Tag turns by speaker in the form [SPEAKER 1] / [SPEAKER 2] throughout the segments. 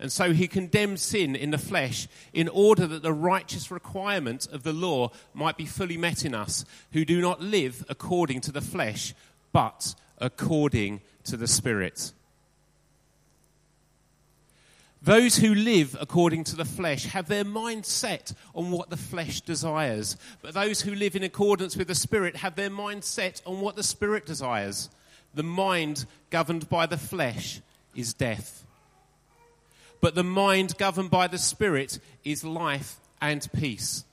[SPEAKER 1] and so he condemned sin in the flesh in order that the righteous requirement of the law might be fully met in us, who do not live according to the flesh, but according to the Spirit. Those who live according to the flesh have their mind set on what the flesh desires. But those who live in accordance with the Spirit have their mind set on what the Spirit desires. The mind governed by the flesh is death but the mind governed by the Spirit is life and peace.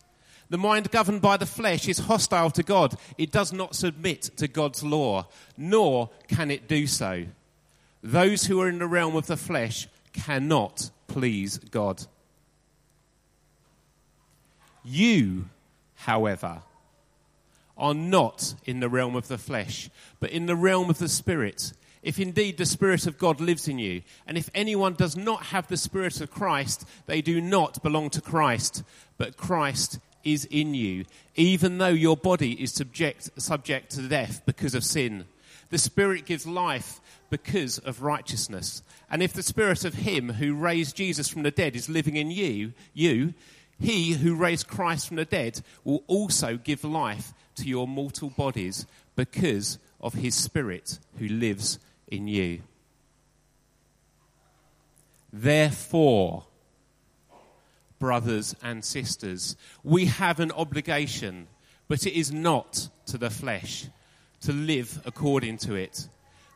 [SPEAKER 1] The mind governed by the flesh is hostile to God. It does not submit to God's law, nor can it do so. Those who are in the realm of the flesh cannot please God. You, however, are not in the realm of the flesh, but in the realm of the Spirit if indeed the Spirit of God lives in you. And if anyone does not have the Spirit of Christ, they do not belong to Christ. But Christ is in you, even though your body is subject, subject to death because of sin. The Spirit gives life because of righteousness. And if the Spirit of Him who raised Jesus from the dead is living in you, you, He who raised Christ from the dead will also give life to your mortal bodies because of His Spirit who lives in you. Therefore, brothers and sisters, we have an obligation, but it is not to the flesh to live according to it.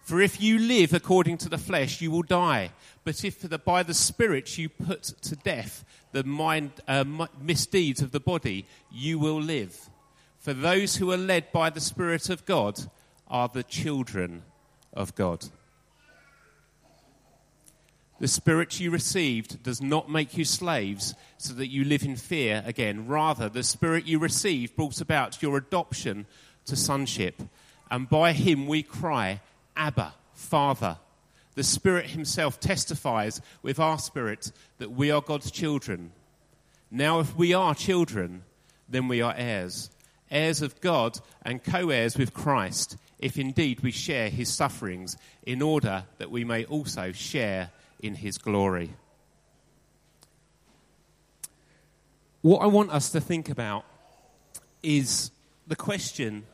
[SPEAKER 1] For if you live according to the flesh, you will die. But if the, by the Spirit you put to death the mind, uh, misdeeds of the body, you will live. For those who are led by the Spirit of God are the children of God. The spirit you received does not make you slaves so that you live in fear again. Rather, the spirit you received brought about your adoption to sonship. And by him we cry, Abba, Father. The Spirit Himself testifies with our spirit that we are God's children. Now, if we are children, then we are heirs, heirs of God and co heirs with Christ if indeed we share his sufferings, in order that we may also share in his glory. What I want us to think about is the question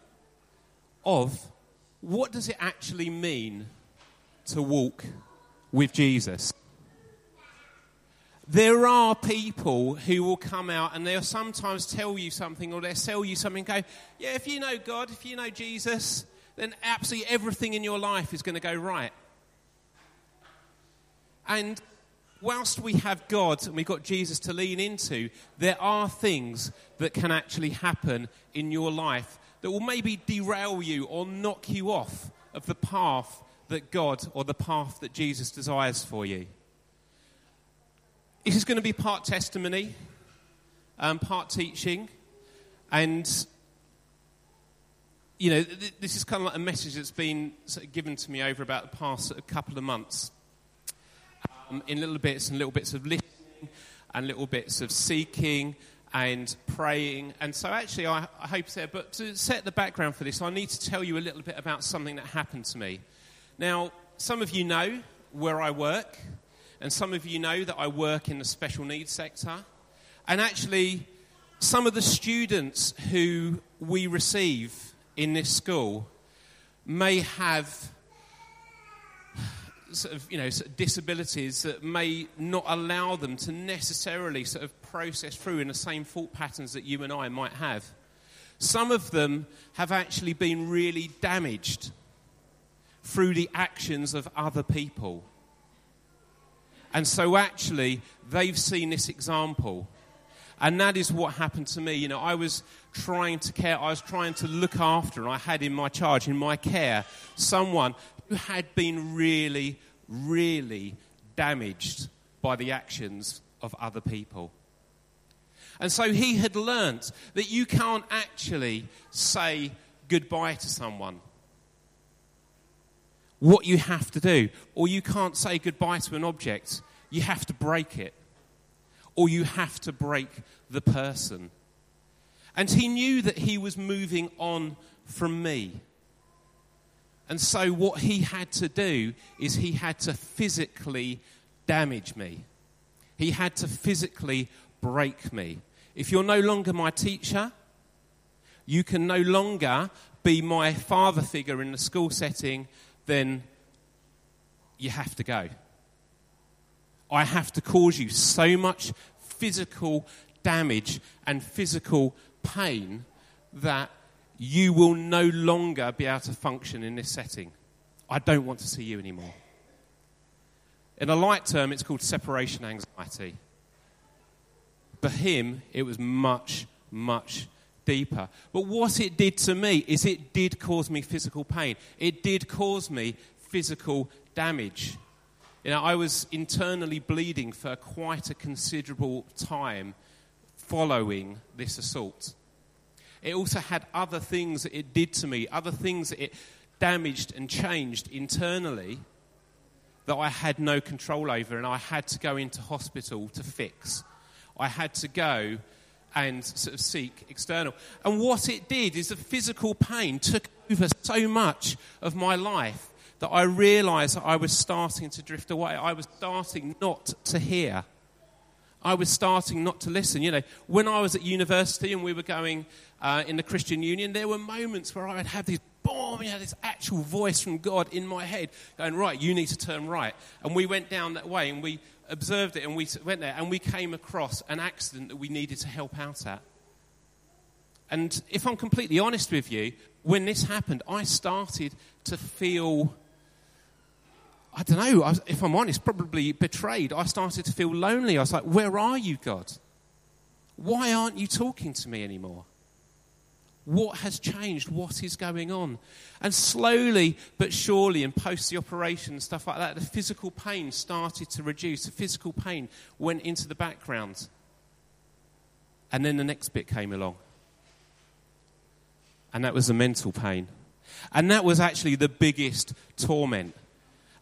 [SPEAKER 1] of what does it actually mean to walk with Jesus? There are people who will come out and they'll sometimes tell you something or they'll sell you something go, yeah, if you know God, if you know Jesus, then absolutely everything in your life is going to go right. And whilst we have God and we've got Jesus to lean into, there are things that can actually happen in your life that will maybe derail you or knock you off of the path that God or the path that Jesus desires for you. This is going to be part testimony, um, part teaching, and you know, th- this is kind of like a message that's been sort of given to me over about the past sort of couple of months. Um, in little bits and little bits of listening and little bits of seeking and praying. And so, actually, I, I hope so. But to set the background for this, I need to tell you a little bit about something that happened to me. Now, some of you know where I work, and some of you know that I work in the special needs sector. And actually, some of the students who we receive in this school may have sort of, you know, sort of disabilities that may not allow them to necessarily sort of process through in the same thought patterns that you and I might have. Some of them have actually been really damaged through the actions of other people. And so, actually, they've seen this example and that is what happened to me. You know, I was trying to care, I was trying to look after, and I had in my charge, in my care, someone who had been really, really damaged by the actions of other people. And so he had learnt that you can't actually say goodbye to someone. What you have to do, or you can't say goodbye to an object, you have to break it, or you have to break the person. And he knew that he was moving on from me. And so, what he had to do is he had to physically damage me. He had to physically break me. If you're no longer my teacher, you can no longer be my father figure in the school setting, then you have to go. I have to cause you so much physical damage and physical pain that you will no longer be able to function in this setting. I don't want to see you anymore. In a light term, it's called separation anxiety. For him, it was much, much deeper. But what it did to me is it did cause me physical pain. It did cause me physical damage. You know, I was internally bleeding for quite a considerable time following this assault. It also had other things that it did to me, other things that it damaged and changed internally that I had no control over, and I had to go into hospital to fix. I had to go and sort of seek external. And what it did is the physical pain took over so much of my life that I realized that I was starting to drift away. I was starting not to hear. I was starting not to listen. You know, when I was at university and we were going uh, in the Christian Union, there were moments where I would have these boom, you know, this actual voice from God in my head going, right, you need to turn right. And we went down that way and we observed it and we went there and we came across an accident that we needed to help out at. And if I'm completely honest with you, when this happened, I started to feel, I don't know, if I'm honest, probably betrayed. I started to feel lonely. I was like, where are you, God? Why aren't you talking to me anymore? What has changed? What is going on? And slowly but surely, and post the operation and stuff like that, the physical pain started to reduce. The physical pain went into the background. And then the next bit came along. And that was the mental pain. And that was actually the biggest torment.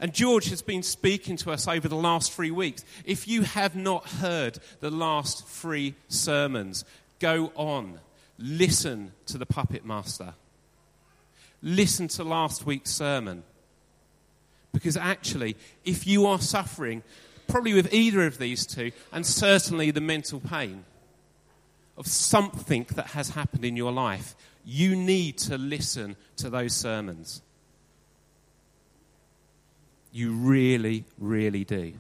[SPEAKER 1] And George has been speaking to us over the last three weeks. If you have not heard the last three sermons, go on Listen to the puppet master. Listen to last week's sermon. Because actually, if you are suffering, probably with either of these two, and certainly the mental pain of something that has happened in your life, you need to listen to those sermons. You really, really do.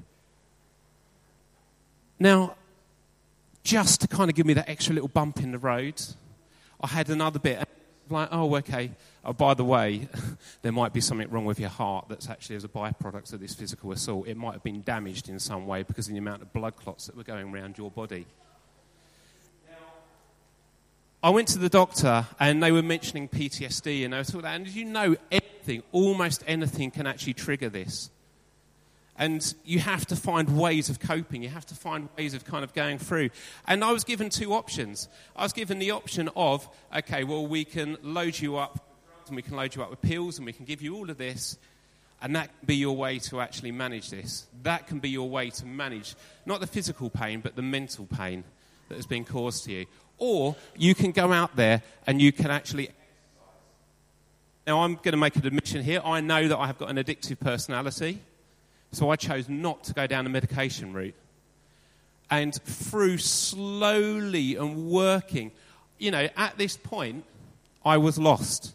[SPEAKER 1] Now, just to kind of give me that extra little bump in the road, I had another bit. Like, oh, okay. Oh, by the way, there might be something wrong with your heart that's actually as a byproduct of this physical assault. It might have been damaged in some way because of the amount of blood clots that were going around your body. I went to the doctor and they were mentioning PTSD and I about, and you know anything, almost anything can actually trigger this? And you have to find ways of coping. You have to find ways of kind of going through. And I was given two options. I was given the option of, okay, well, we can load you up, and we can load you up with pills, and we can give you all of this, and that can be your way to actually manage this. That can be your way to manage not the physical pain, but the mental pain that has been caused to you. Or you can go out there and you can actually. Now, I'm going to make an admission here. I know that I have got an addictive personality. So I chose not to go down the medication route. And through slowly and working, you know, at this point, I was lost.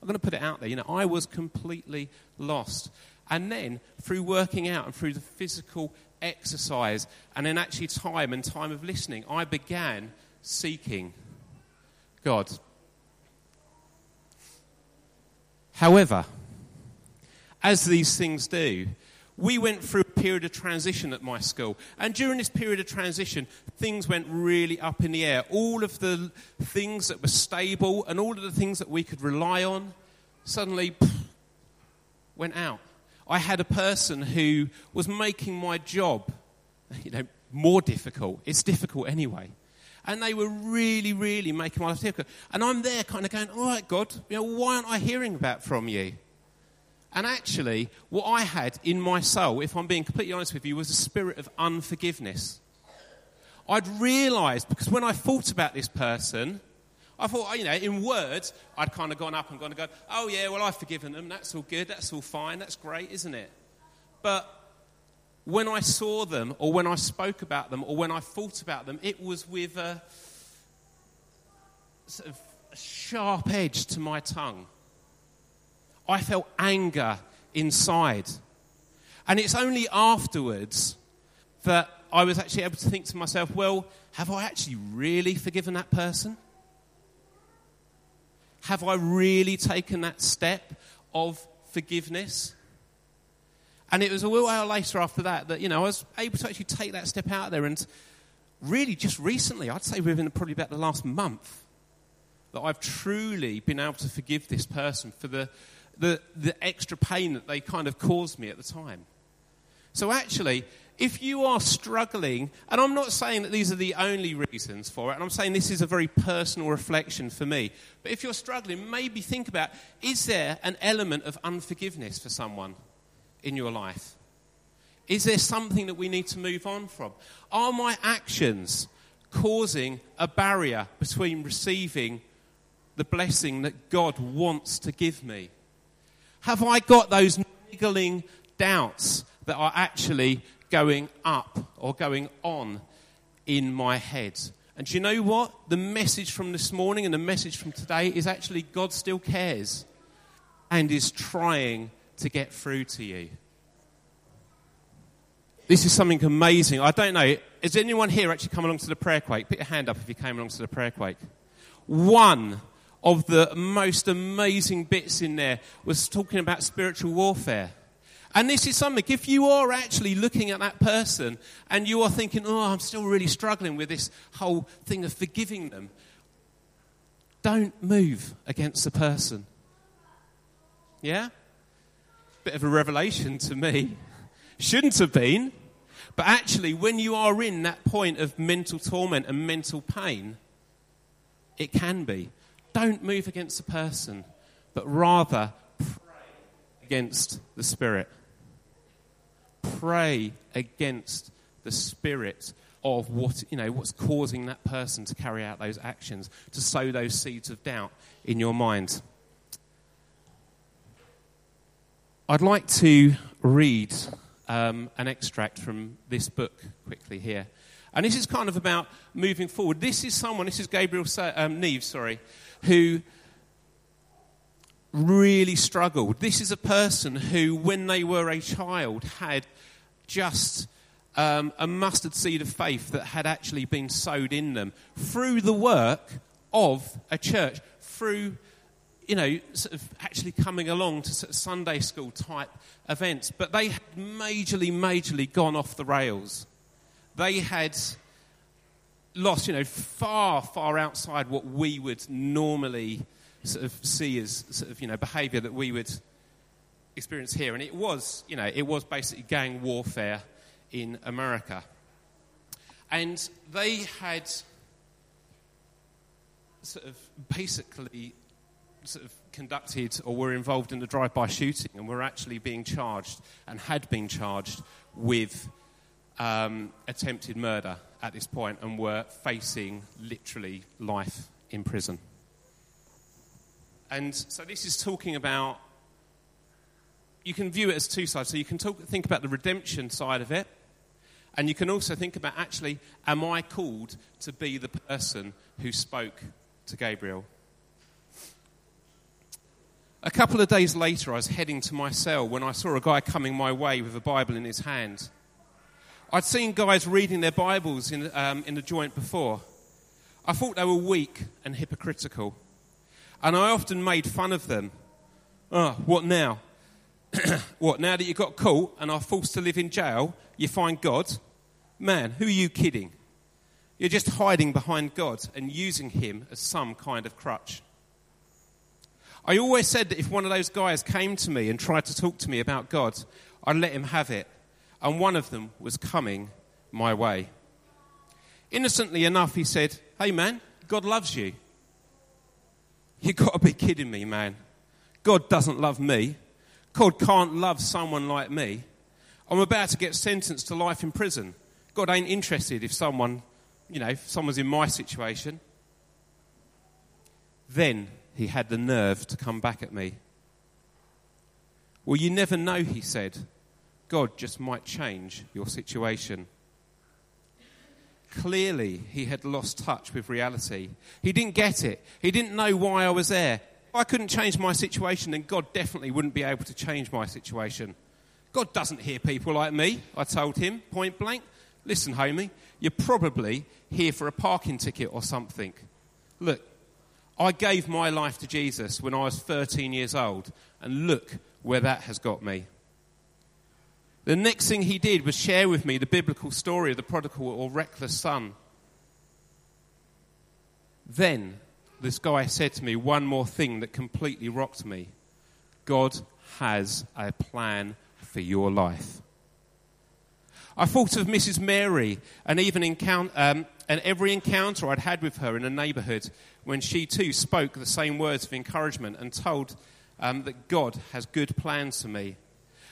[SPEAKER 1] I'm going to put it out there. You know, I was completely lost. And then through working out and through the physical exercise and then actually time and time of listening, I began seeking God. However, as these things do. We went through a period of transition at my school. And during this period of transition, things went really up in the air. All of the things that were stable and all of the things that we could rely on suddenly pff, went out. I had a person who was making my job, you know, more difficult. It's difficult anyway. And they were really, really making my life difficult. And I'm there kind of going, all right, God, you know, why aren't I hearing about from you? And actually, what I had in my soul, if I'm being completely honest with you, was a spirit of unforgiveness. I'd realized, because when I thought about this person, I thought, you know, in words, I'd kind of gone up and gone and go, oh, yeah, well, I've forgiven them. That's all good. That's all fine. That's great, isn't it? But when I saw them, or when I spoke about them, or when I thought about them, it was with a, sort of sharp edge to my tongue. I felt anger inside. And it's only afterwards that I was actually able to think to myself, well, have I actually really forgiven that person? Have I really taken that step of forgiveness? And it was a little while later after that that, you know, I was able to actually take that step out there and really just recently, I'd say within probably about the last month, that I've truly been able to forgive this person for the, the, the extra pain that they kind of caused me at the time. So actually, if you are struggling, and I'm not saying that these are the only reasons for it, and I'm saying this is a very personal reflection for me, but if you're struggling, maybe think about is there an element of unforgiveness for someone in your life? Is there something that we need to move on from? Are my actions causing a barrier between receiving the blessing that God wants to give me? Have I got those niggling doubts that are actually going up or going on in my head. And you know what? The message from this morning and the message from today is actually God still cares and is trying to get through to you. This is something amazing. I don't know. Has anyone here actually come along to the prayer quake? Put your hand up if you came along to the prayer quake. One of the most amazing bits in there was talking about spiritual warfare. And this is something, if you are actually looking at that person and you are thinking, oh, I'm still really struggling with this whole thing of forgiving them, don't move against the person. Yeah? Bit of a revelation to me. Shouldn't have been. But actually, when you are in that point of mental torment and mental pain, it can be. Don't move against the person, but rather against the spirit. Pray against the spirit of what you know what's causing that person to carry out those actions to sow those seeds of doubt in your mind. I'd like to read um, an extract from this book quickly here. And this is kind of about moving forward. This is someone this is gabriel um, neve sorry who really struggled this is a person who when they were a child had just um, a mustard seed of faith that had actually been sowed in them through the work of a church, through you know, sort of actually coming along to sort of Sunday school type events. But they had majorly, majorly gone off the rails. They had lost, you know, far, far outside what we would normally sort of see as sort of, you know, behaviour that we would experience here. And it was, you know, it was basically gang warfare in America. And they had sort of basically sort of conducted or were involved in the drive-by shooting and were actually being charged and had been charged with um, attempted murder at this point and were facing literally life in prison. And so this is talking about you can view it as two sides. So you can talk, think about the redemption side of it, and you can also think about actually, am I called to be the person who spoke to Gabriel? A couple of days later, I was heading to my cell when I saw a guy coming my way with a Bible in his hand. I'd seen guys reading their Bibles in, um, in the joint before. I thought they were weak and hypocritical. And I often made fun of them. Oh, what now? what, now that you got caught and are forced to live in jail, you find God? Man, who are you kidding? You're just hiding behind God and using Him as some kind of crutch. I always said that if one of those guys came to me and tried to talk to me about God, I'd let him have it. And one of them was coming my way. Innocently enough, he said, Hey man, God loves you. You've got to be kidding me, man. God doesn't love me. God can't love someone like me. I'm about to get sentenced to life in prison. God ain't interested if someone, you know, if someone's in my situation. Then he had the nerve to come back at me. Well, you never know, he said. God just might change your situation. Clearly, he had lost touch with reality. He didn't get it. He didn't know why I was there. If I couldn't change my situation, then God definitely wouldn't be able to change my situation. God doesn't hear people like me, I told him point blank. Listen, homie, you're probably here for a parking ticket or something. Look, I gave my life to Jesus when I was 13 years old, and look where that has got me. The next thing he did was share with me the biblical story of the prodigal or reckless son. Then this guy said to me one more thing that completely rocked me God has a plan for your life. I thought of Mrs. Mary and even encounter, um, and every encounter I'd had with her in a neighbourhood when she too spoke the same words of encouragement and told um, that God has good plans for me.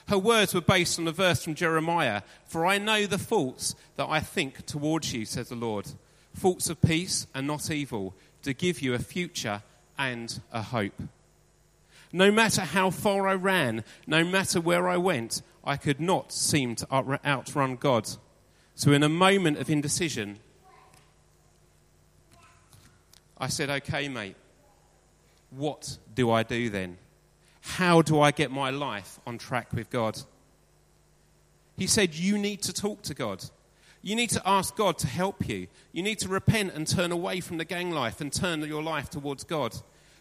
[SPEAKER 1] Her words were based on a verse from Jeremiah For I know the thoughts that I think towards you, says the Lord. Thoughts of peace and not evil, to give you a future and a hope. No matter how far I ran, no matter where I went, I could not seem to outrun God. So, in a moment of indecision, I said, Okay, mate, what do I do then? How do I get my life on track with God? He said, You need to talk to God. You need to ask God to help you. You need to repent and turn away from the gang life and turn your life towards God.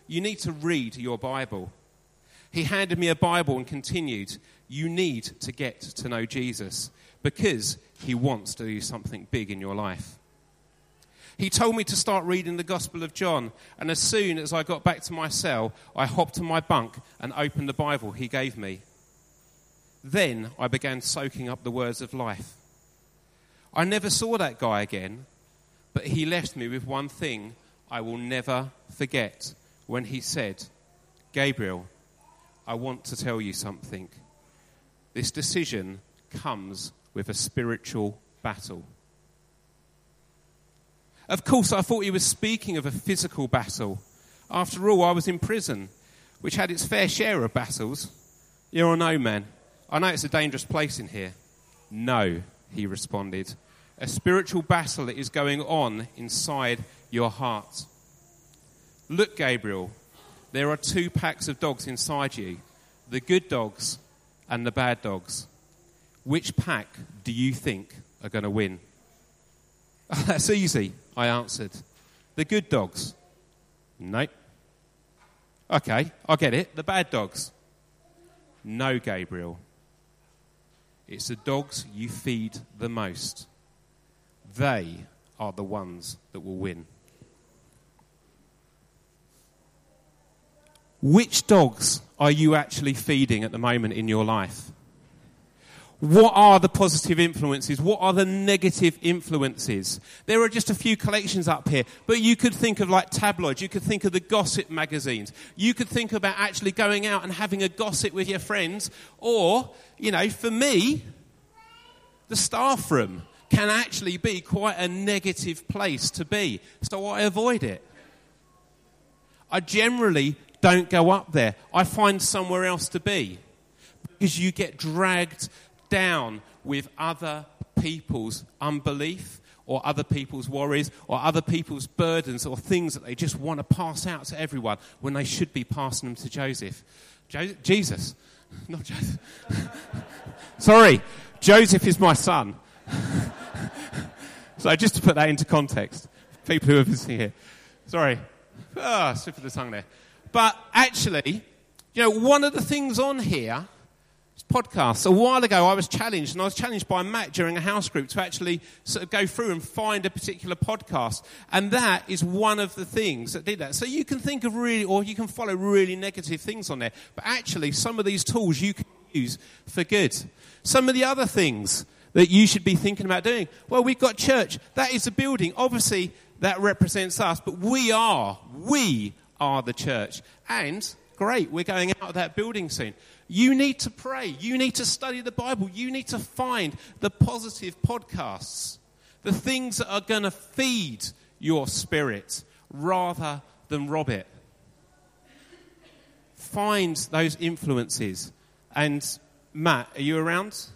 [SPEAKER 1] You need to read your Bible. He handed me a Bible and continued, You need to get to know Jesus because he wants to do something big in your life. He told me to start reading the Gospel of John, and as soon as I got back to my cell, I hopped on my bunk and opened the Bible he gave me. Then I began soaking up the words of life. I never saw that guy again, but he left me with one thing I will never forget when he said, Gabriel, I want to tell you something. This decision comes with a spiritual battle. Of course, I thought he was speaking of a physical battle. After all, I was in prison, which had its fair share of battles. Yeah or no, man? I know it's a dangerous place in here. No, he responded. A spiritual battle is going on inside your heart. Look, Gabriel, there are two packs of dogs inside you the good dogs and the bad dogs. Which pack do you think are going to win? That's easy, I answered. The good dogs. Nope. Okay, I get it. The bad dogs. No, Gabriel. It's the dogs you feed the most. They are the ones that will win. Which dogs are you actually feeding at the moment in your life? What are the positive influences? What are the negative influences? There are just a few collections up here, but you could think of like tabloids, you could think of the gossip magazines, you could think about actually going out and having a gossip with your friends, or, you know, for me, the staff room can actually be quite a negative place to be, so I avoid it. I generally don't go up there, I find somewhere else to be because you get dragged down with other people's unbelief or other people's worries or other people's burdens or things that they just want to pass out to everyone when they should be passing them to Joseph. Jo- Jesus, not Joseph. Sorry, Joseph is my son. so just to put that into context, people who are visiting here. Sorry. Ah, slip of the tongue there. But actually, you know, one of the things on here podcasts. A while ago, I was challenged, and I was challenged by Matt during a house group to actually sort of go through and find a particular podcast. And that is one of the things that did that. So you can think of really, or you can follow really negative things on there. But actually, some of these tools you can use for good. Some of the other things that you should be thinking about doing. Well, we've got church. That is a building. Obviously, that represents us, but we are, we are the church. And great, we're going out of that building soon. You need to pray. You need to study the Bible. You need to find the positive podcasts, the things that are going to feed your spirit rather than rob it. Find those influences. And Matt, are you around?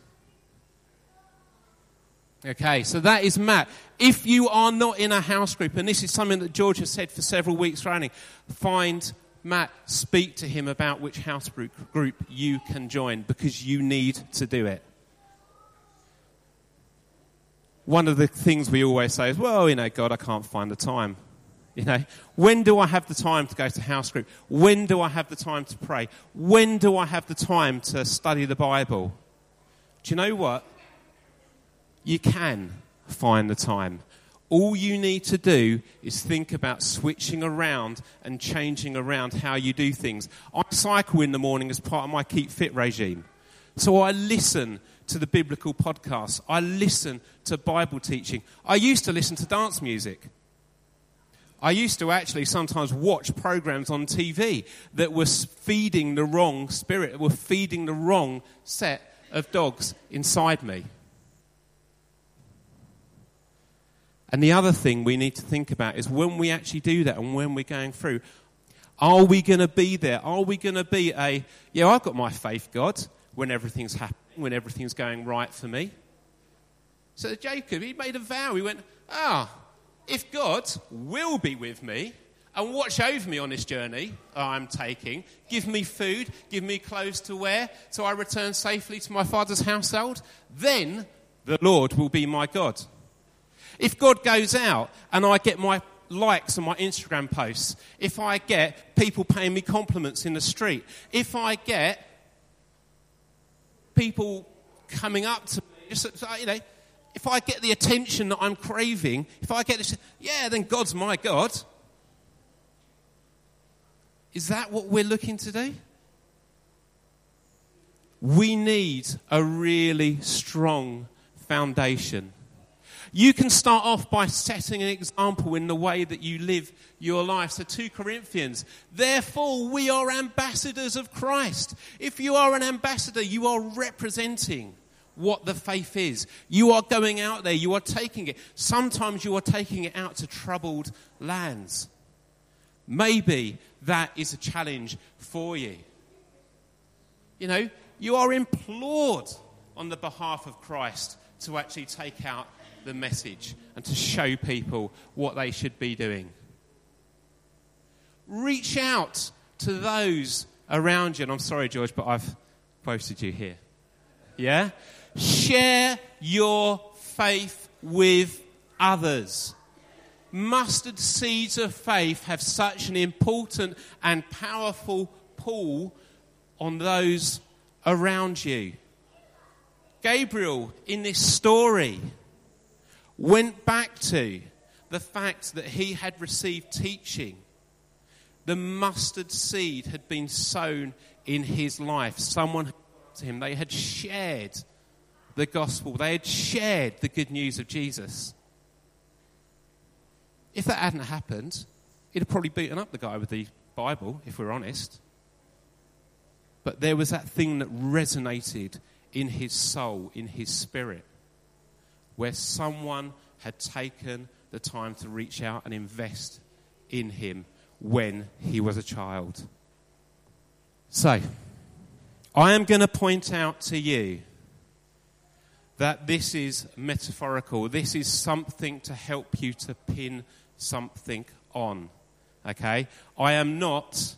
[SPEAKER 1] Okay, so that is Matt. If you are not in a house group, and this is something that George has said for several weeks running, find Matt, speak to him about which house group you can join because you need to do it. One of the things we always say is, well, you know, God, I can't find the time. You know, when do I have the time to go to house group? When do I have the time to pray? When do I have the time to study the Bible? Do you know what? You can find the time. All you need to do is think about switching around and changing around how you do things. I cycle in the morning as part of my Keep Fit regime. So I listen to the biblical podcasts. I listen to Bible teaching. I used to listen to dance music. I used to actually sometimes watch programs on TV that were feeding the wrong spirit, were feeding the wrong set of dogs inside me. And the other thing we need to think about is when we actually do that and when we're going through, are we going to be there? Are we going to be a, yeah, I've got my faith, God, when everything's happening, when everything's going right for me? So Jacob, he made a vow. He went, ah, if God will be with me and watch over me on this journey I'm taking, give me food, give me clothes to wear, so I return safely to my father's household, then the Lord will be my God. If God goes out and I get my likes on my Instagram posts, if I get people paying me compliments in the street, if I get people coming up to me, just, uh, you know, if I get the attention that I'm craving, if I get this, yeah, then God's my God. Is that what we're looking to do? We need a really strong foundation you can start off by setting an example in the way that you live your life. So, 2 Corinthians, therefore, we are ambassadors of Christ. If you are an ambassador, you are representing what the faith is. You are going out there, you are taking it. Sometimes you are taking it out to troubled lands. Maybe that is a challenge for you. You know, you are implored on the behalf of Christ to actually take out the message and to show people what they should be doing. Reach out to those around you. And I'm sorry, George, but I've quoted you here. Yeah? Share your faith with others. Mustard seeds of faith have such an important and powerful pull on those around you. Gabriel, in this story, went back to the fact that he had received teaching. The mustard seed had been sown in his life. Someone to him. They had shared the gospel. They had shared the good news of Jesus. If that hadn't happened, he'd have probably beaten up the guy with the Bible, if we're honest. But there was that thing that resonated in his soul, in his spirit where someone had taken the time to reach out and invest in him when he was a child. So, I am going to point out to you that this is metaphorical. This is something to help you to pin something on. Okay? I am not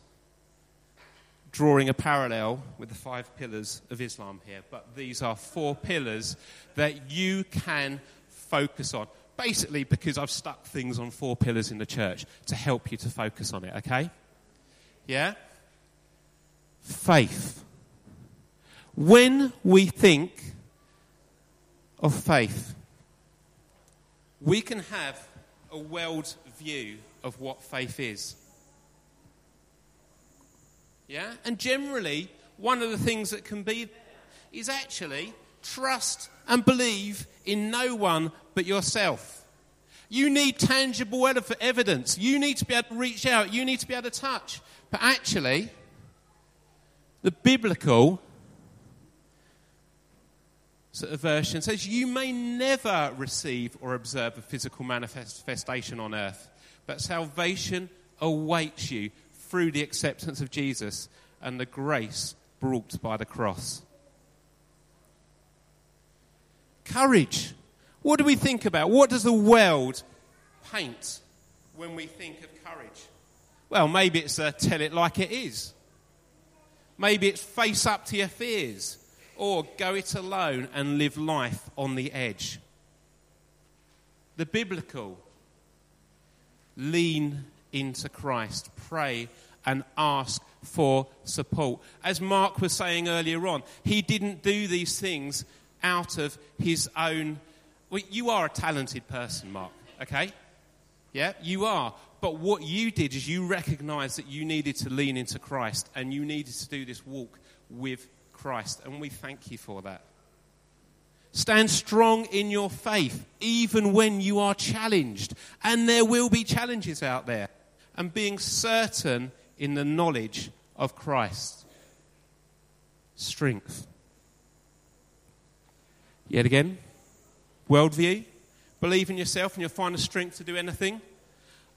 [SPEAKER 1] drawing a parallel with the five pillars of Islam here, but these are four pillars that you can focus on. Basically, because I've stuck things on four pillars in the church to help you to focus on it, okay? Yeah? Faith. When we think of faith, we can have a world view of what faith is. Yeah? And generally, one of the things that can be is actually trust and believe in no one but yourself. You need tangible evidence. You need to be able to reach out. You need to be able to touch. But actually, the biblical sort of version says you may never receive or observe a physical manifestation on earth, but salvation awaits you through the acceptance of Jesus and the grace brought by the cross. Courage. What do we think about? What does the world paint when we think of courage? Well, maybe it's uh, tell it like it is. Maybe it's face up to your fears. Or go it alone and live life on the edge. The biblical lean into Christ, pray and ask for support. As Mark was saying earlier on, he didn't do these things out of his own. Well, you are a talented person, Mark, okay? Yeah, you are. But what you did is you recognized that you needed to lean into Christ and you needed to do this walk with Christ. And we thank you for that. Stand strong in your faith, even when you are challenged. And there will be challenges out there. And being certain in the knowledge of Christ. Strength. Yet again, worldview. Believe in yourself and you'll find the strength to do anything.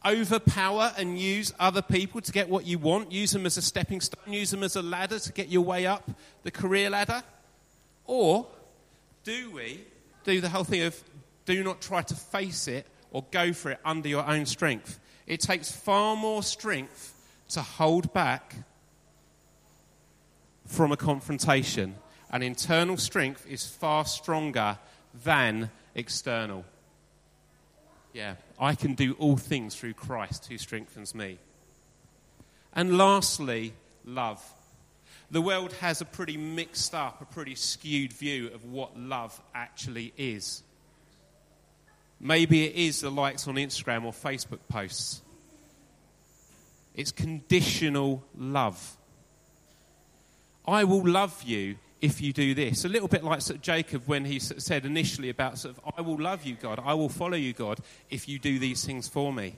[SPEAKER 1] Overpower and use other people to get what you want. Use them as a stepping stone. Use them as a ladder to get your way up the career ladder. Or do we do the whole thing of do not try to face it or go for it under your own strength? It takes far more strength to hold back from a confrontation and internal strength is far stronger than external. Yeah, I can do all things through Christ who strengthens me. And lastly, love. The world has a pretty mixed up, a pretty skewed view of what love actually is. Maybe it is the likes on Instagram or Facebook posts. It's conditional love. I will love you if you do this. A little bit like sort of Jacob when he said initially about sort of, I will love you, God. I will follow you, God, if you do these things for me.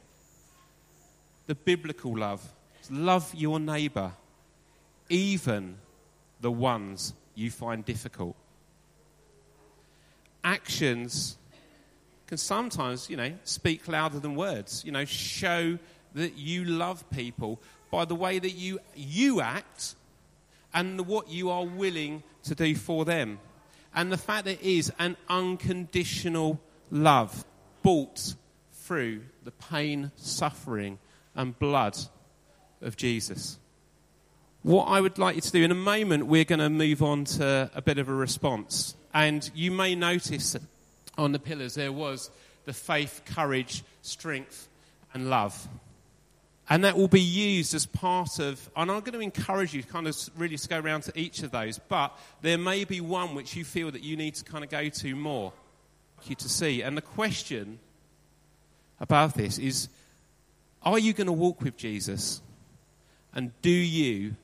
[SPEAKER 1] The biblical love love your neighbour, even the ones you find difficult. Actions can sometimes, you know, speak louder than words. You know, show that you love people by the way that you, you act and what you are willing to do for them. And the fact that it is an unconditional love bought through the pain, suffering, and blood of Jesus. What I would like you to do in a moment, we're going to move on to a bit of a response. And you may notice on the pillars there was the faith, courage, strength, and love. And that will be used as part of, and I'm going to encourage you to kind of really go around to each of those, but there may be one which you feel that you need to kind of go to more, you to see. And the question about this is, are you going to walk with Jesus? And do you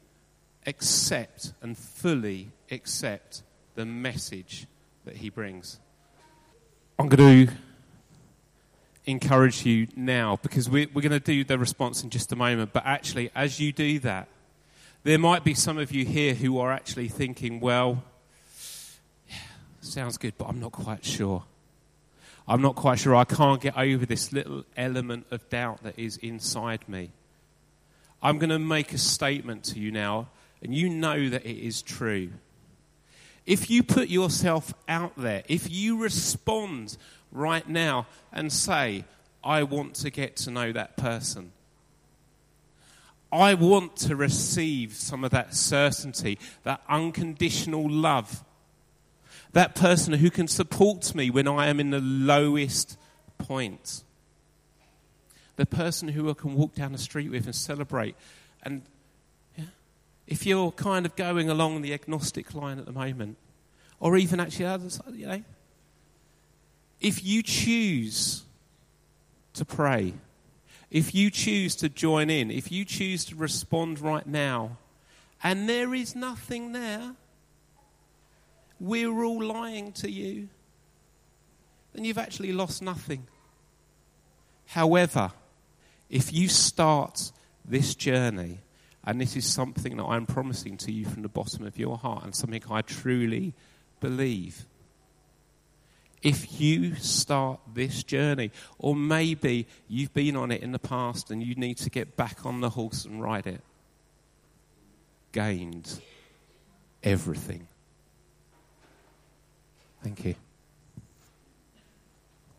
[SPEAKER 1] accept and fully accept the message that he brings? I'm going to encourage you now because we're, we're going to do the response in just a moment. But actually, as you do that, there might be some of you here who are actually thinking, well, yeah, sounds good, but I'm not quite sure. I'm not quite sure. I can't get over this little element of doubt that is inside me. I'm going to make a statement to you now, and you know that it is true. If you put yourself out there, if you respond right now and say, I want to get to know that person. I want to receive some of that certainty, that unconditional love. That person who can support me when I am in the lowest point. The person who I can walk down the street with and celebrate. And if you're kind of going along the agnostic line at the moment, or even actually other side, you know, if you choose to pray, if you choose to join in, if you choose to respond right now, and there is nothing there, we're all lying to you, then you've actually lost nothing. However, if you start this journey, and this is something that I'm promising to you from the bottom of your heart, and something I truly believe. If you start this journey, or maybe you've been on it in the past and you need to get back on the horse and ride it, gained everything. Thank you.